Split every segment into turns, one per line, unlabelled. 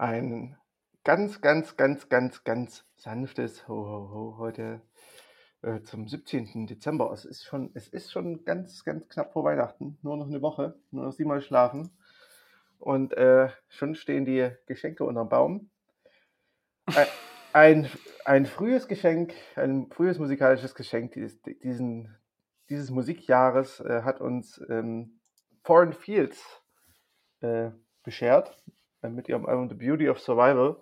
Ein ganz, ganz, ganz, ganz, ganz sanftes Ho, ho, ho heute äh, zum 17. Dezember. Es ist schon, es ist schon ganz, ganz knapp vor Weihnachten. Nur noch eine Woche, nur noch siebenmal schlafen. Und äh, schon stehen die Geschenke unterm Baum. Ein, ein, ein frühes Geschenk, ein frühes musikalisches Geschenk dieses, diesen, dieses Musikjahres äh, hat uns ähm, Foreign Fields äh, beschert mit ihrem Album The Beauty of Survival.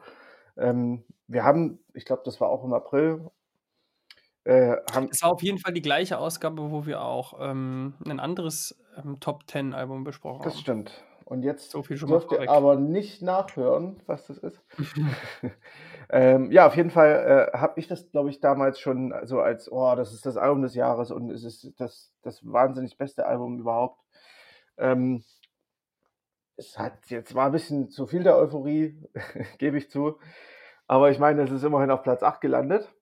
Ähm, wir haben, ich glaube, das war auch im April.
Äh, es war auf jeden Fall die gleiche Ausgabe, wo wir auch ähm, ein anderes ähm, Top Ten Album besprochen
das
haben.
Das stimmt. Und jetzt so dürft ihr aber nicht nachhören, was das ist. ähm, ja, auf jeden Fall äh, habe ich das, glaube ich, damals schon so als, oh, das ist das Album des Jahres und es ist das, das wahnsinnig beste Album überhaupt. Ähm, es hat jetzt war ein bisschen zu viel der Euphorie, gebe ich zu. Aber ich meine, es ist immerhin auf Platz 8 gelandet.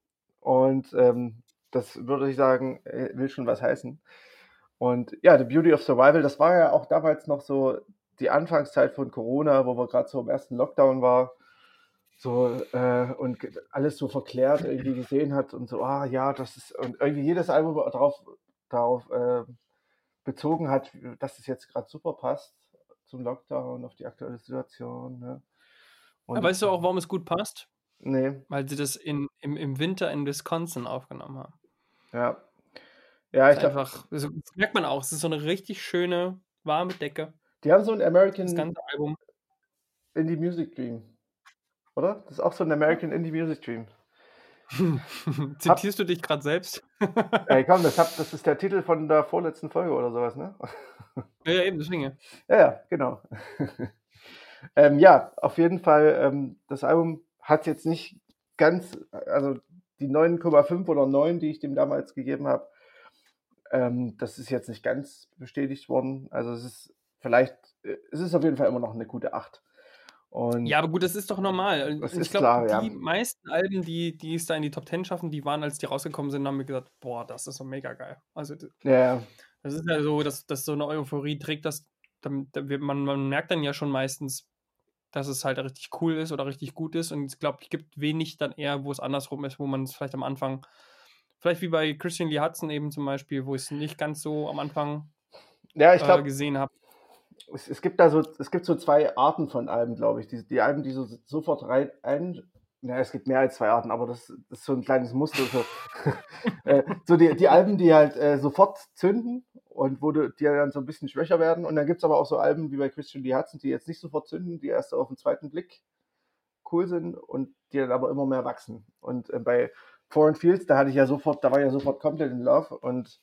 Und ähm, das würde ich sagen, äh, will schon was heißen. Und ja, The Beauty of Survival, das war ja auch damals noch so die Anfangszeit von Corona, wo wir gerade so im ersten Lockdown war, so äh, und alles so verklärt irgendwie gesehen hat und so, ah ja, das ist, und irgendwie jedes Album darauf, darauf äh, bezogen hat, dass es jetzt gerade super passt zum Lockdown, auf die aktuelle Situation. Ne?
Und, weißt du auch, warum es gut passt?
Nee.
Weil sie das in, im, im Winter in Wisconsin aufgenommen haben.
Ja. Ja, ich
glaube. Einfach, das merkt man auch, es ist so eine richtig schöne, warme Decke.
Die haben so ein American
das ganze Album.
Indie Music Dream. Oder? Das ist auch so ein American Indie Music Dream.
Zitierst hab, du dich gerade selbst?
Ey, komm, das, hab, das ist der Titel von der vorletzten Folge oder sowas, ne?
Ja, eben, deswegen.
Ja, ja, genau. ähm, ja, auf jeden Fall, ähm, das Album hat jetzt nicht ganz, also die 9,5 oder 9, die ich dem damals gegeben habe, ähm, das ist jetzt nicht ganz bestätigt worden. Also es ist vielleicht, äh, es ist auf jeden Fall immer noch eine gute 8.
Und ja, aber gut, das ist doch normal.
Das ich glaube,
die ja. meisten Alben, die, die es da in die Top 10 schaffen, die waren, als die rausgekommen sind, haben wir gesagt, boah, das ist so mega geil. Also,
ja.
das ist ja so, dass, dass so eine Euphorie trägt, dass man, man merkt dann ja schon meistens, dass es halt richtig cool ist oder richtig gut ist. Und ich glaube, es gibt wenig dann eher, wo es andersrum ist, wo man es vielleicht am Anfang, vielleicht wie bei Christian Lee Hudson eben zum Beispiel, wo ich es nicht ganz so am Anfang
ja, ich glaub,
äh, gesehen habe
es, es, gibt da so, es gibt so zwei Arten von Alben, glaube ich. Die, die Alben, die so sofort rein, ein, ja, es gibt mehr als zwei Arten, aber das, das ist so ein kleines Muster. So, äh, so die, die Alben, die halt äh, sofort zünden und wo du, die dann so ein bisschen schwächer werden. Und dann gibt es aber auch so Alben wie bei Christian Lee Hudson, die jetzt nicht sofort zünden, die erst auf den zweiten Blick cool sind und die dann aber immer mehr wachsen. Und äh, bei Foreign Fields, da hatte ich ja sofort, da war ich ja sofort komplett in Love und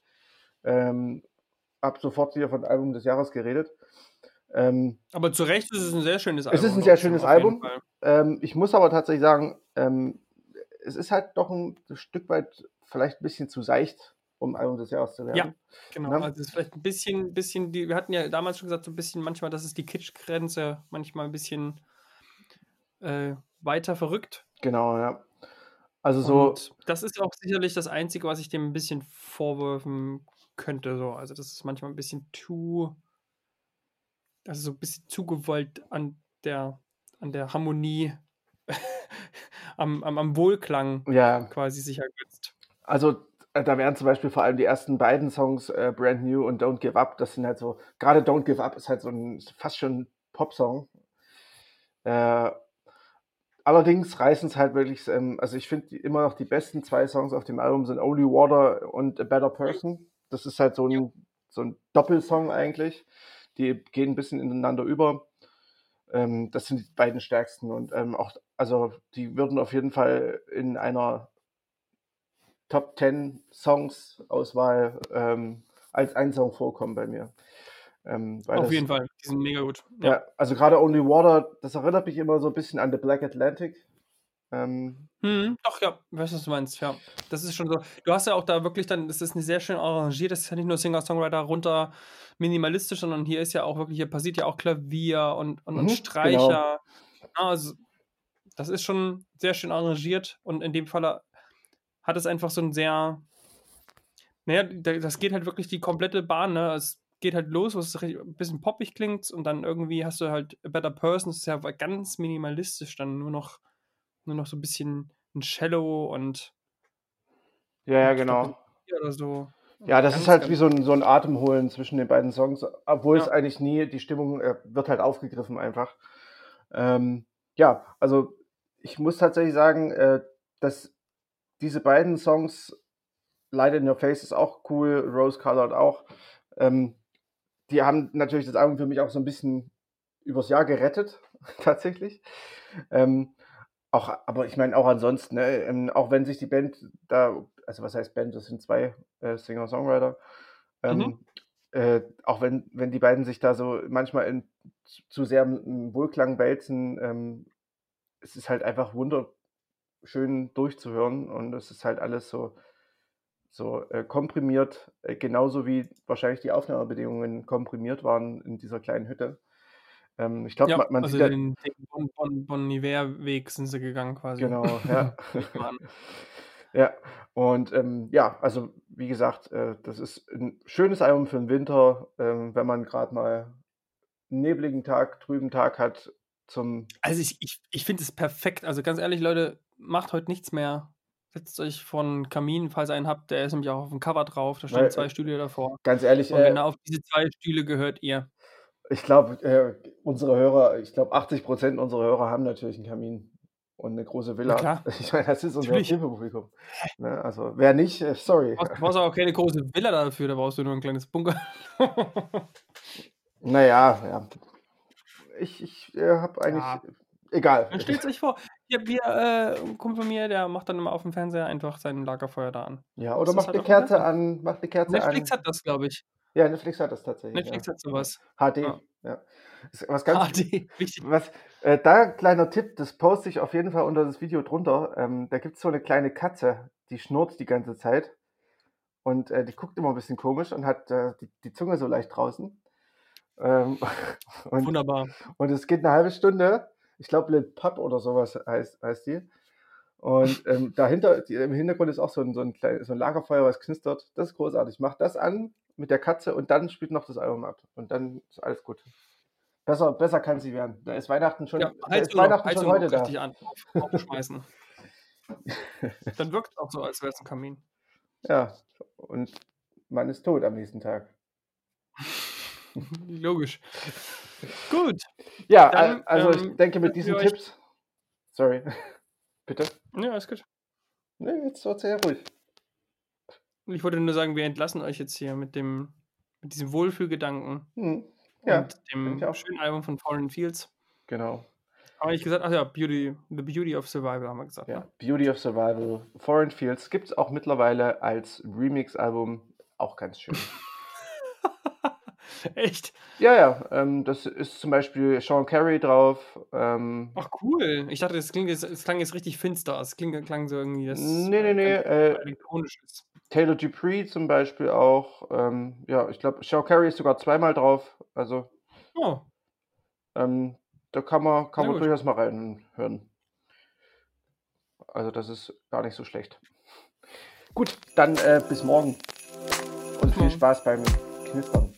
ähm, habe sofort wieder von Album des Jahres geredet.
Ähm, aber zu Recht ist es ein sehr schönes
Album. Es ist ein sehr schönes Album. Ähm, ich muss aber tatsächlich sagen, ähm, es ist halt doch ein Stück weit vielleicht ein bisschen zu seicht, um Album des Jahres zu werden.
Ja, genau. Ja? Also es ist vielleicht ein bisschen, bisschen die, wir hatten ja damals schon gesagt, so ein bisschen manchmal, das ist die Kitschgrenze, manchmal ein bisschen äh, weiter verrückt.
Genau, ja. Also so. Und
das ist auch sicherlich das Einzige, was ich dem ein bisschen vorwürfen könnte. So. Also das ist manchmal ein bisschen too also so ein bisschen zugewollt an der, an der Harmonie, am, am, am, Wohlklang
ja.
quasi sich ergötzt.
Also äh, da wären zum Beispiel vor allem die ersten beiden Songs, äh, Brand New und Don't Give Up, das sind halt so, gerade Don't Give Up ist halt so ein fast schon Popsong. Äh, allerdings reißen es halt wirklich, ähm, also ich finde immer noch die besten zwei Songs auf dem Album sind Only Water und A Better Person. Das ist halt so ein, so ein Doppelsong eigentlich die gehen ein bisschen ineinander über. Ähm, das sind die beiden stärksten und ähm, auch, also die würden auf jeden Fall in einer Top 10 Songs Auswahl ähm, als ein Song vorkommen bei mir.
Ähm, auf das, jeden Fall, die sind mega gut.
Ja, ja also gerade Only Water, das erinnert mich immer so ein bisschen an The Black Atlantic.
Ähm, hm, doch, ja, weißt du, was du meinst, ja. Das ist schon so. Du hast ja auch da wirklich dann, das ist eine sehr schön arrangiert, das ist ja nicht nur Singer-Songwriter runter minimalistisch, sondern hier ist ja auch wirklich, hier passiert ja auch Klavier und, und, mhm, und Streicher. Genau. Also, das ist schon sehr schön arrangiert und in dem Fall hat es einfach so ein sehr, naja, das geht halt wirklich die komplette Bahn, ne? Es geht halt los, was ein bisschen poppig klingt und dann irgendwie hast du halt A Better Person, das ist ja ganz minimalistisch, dann nur noch, nur noch so ein bisschen ein Shallow und
ja, ja, genau.
Oder so.
Ja, das ganz, ist halt wie so ein, so ein Atemholen zwischen den beiden Songs, obwohl ja. es eigentlich nie, die Stimmung äh, wird halt aufgegriffen einfach. Ähm, ja, also ich muss tatsächlich sagen, äh, dass diese beiden Songs, Light in Your Face ist auch cool, Rose Colored auch, ähm, die haben natürlich das Album für mich auch so ein bisschen übers Jahr gerettet, tatsächlich. Ähm, auch, aber ich meine auch ansonsten, ne, ähm, auch wenn sich die Band da, also was heißt Band, das sind zwei äh, Singer-Songwriter, ähm, mhm. äh, auch wenn, wenn die beiden sich da so manchmal in, zu sehr im Wohlklang wälzen, ähm, es ist halt einfach wunderschön durchzuhören und es ist halt alles so, so äh, komprimiert, äh, genauso wie wahrscheinlich die Aufnahmebedingungen komprimiert waren in dieser kleinen Hütte. Ähm, ich glaube,
ja,
man, man
also
sieht
den, den Bon, bon, bon Weg sind sie gegangen quasi.
Genau, ja. ja, und ähm, ja, also wie gesagt, äh, das ist ein schönes Album für den Winter, ähm, wenn man gerade mal einen nebligen Tag, trüben Tag hat zum...
Also ich, ich, ich finde es perfekt. Also ganz ehrlich, Leute, macht heute nichts mehr. Setzt euch einen Kamin, falls ihr einen habt, der ist nämlich auch auf dem Cover drauf, da stehen Weil, zwei Stühle davor.
Ganz ehrlich,
Und äh, genau auf diese zwei Stühle gehört ihr.
Ich glaube, äh, unsere Hörer, ich glaube, 80 Prozent unserer Hörer haben natürlich einen Kamin und eine große Villa.
klar.
Ich meine, das ist unser Zielpublikum. Ne? Also, wer nicht, äh, sorry.
Du brauchst, auch keine große Villa dafür, da brauchst du nur ein kleines Bunker.
naja, ja. Ich, ich äh, habe eigentlich. Ja. Egal.
Dann stellt euch vor, hier, wir, äh, Kumpel von mir, der macht dann immer auf dem Fernseher einfach sein Lagerfeuer da an.
Ja, oder macht halt eine Kerze an, macht eine Kerze
Netflix an. hat das, glaube ich.
Ja, Netflix hat das tatsächlich.
Netflix
ja.
hat sowas.
HD, ja. ja. Was ganz,
HD, wichtig.
Was, äh, da kleiner Tipp, das poste ich auf jeden Fall unter das Video drunter. Ähm, da gibt es so eine kleine Katze, die schnurrt die ganze Zeit. Und äh, die guckt immer ein bisschen komisch und hat äh, die, die Zunge so leicht draußen. Ähm,
und, Wunderbar.
Und es geht eine halbe Stunde. Ich glaube, Lil Pup oder sowas heißt, heißt die. Und ähm, dahinter, die, im Hintergrund ist auch so ein, so, ein klein, so ein Lagerfeuer, was knistert. Das ist großartig. Mach das an mit der Katze und dann spielt noch das Album ab. Und dann ist alles gut. Besser, besser kann sie werden. Da ist Weihnachten schon,
ja,
ist Weihnachten
schon
heute da.
An, aufschmeißen. dann wirkt es auch so, als wäre es ein Kamin.
Ja, und man ist tot am nächsten Tag.
Logisch. Gut.
Ja, dann, also ich ähm, denke mit diesen Tipps. Sorry. Bitte?
Ja, alles gut.
Nee, jetzt sehr ruhig.
Ich wollte nur sagen, wir entlassen euch jetzt hier mit dem, mit diesem Wohlfühlgedanken.
Hm. Ja,
und dem schönen Album von Foreign Fields.
Genau.
Aber ich gesagt, ach ja, Beauty, The Beauty of Survival haben wir gesagt.
Ja, ne? Beauty of Survival, Foreign Fields gibt es auch mittlerweile als Remix-Album. Auch ganz schön.
Echt?
Ja, ja. Ähm, das ist zum Beispiel Sean Carey drauf. Ähm,
Ach cool. Ich dachte, das, klingt jetzt, das klang jetzt richtig finster. Es klang, klang so irgendwie das.
Nee, nee, nee. Äh, elektronisch ist. Taylor Dupree zum Beispiel auch. Ähm, ja, ich glaube, Sean Carey ist sogar zweimal drauf. Also.
Oh.
Ähm, da kann man, kann man durchaus mal reinhören. Also, das ist gar nicht so schlecht. Gut, dann äh, bis morgen. Und bis viel morgen. Spaß beim Knistern.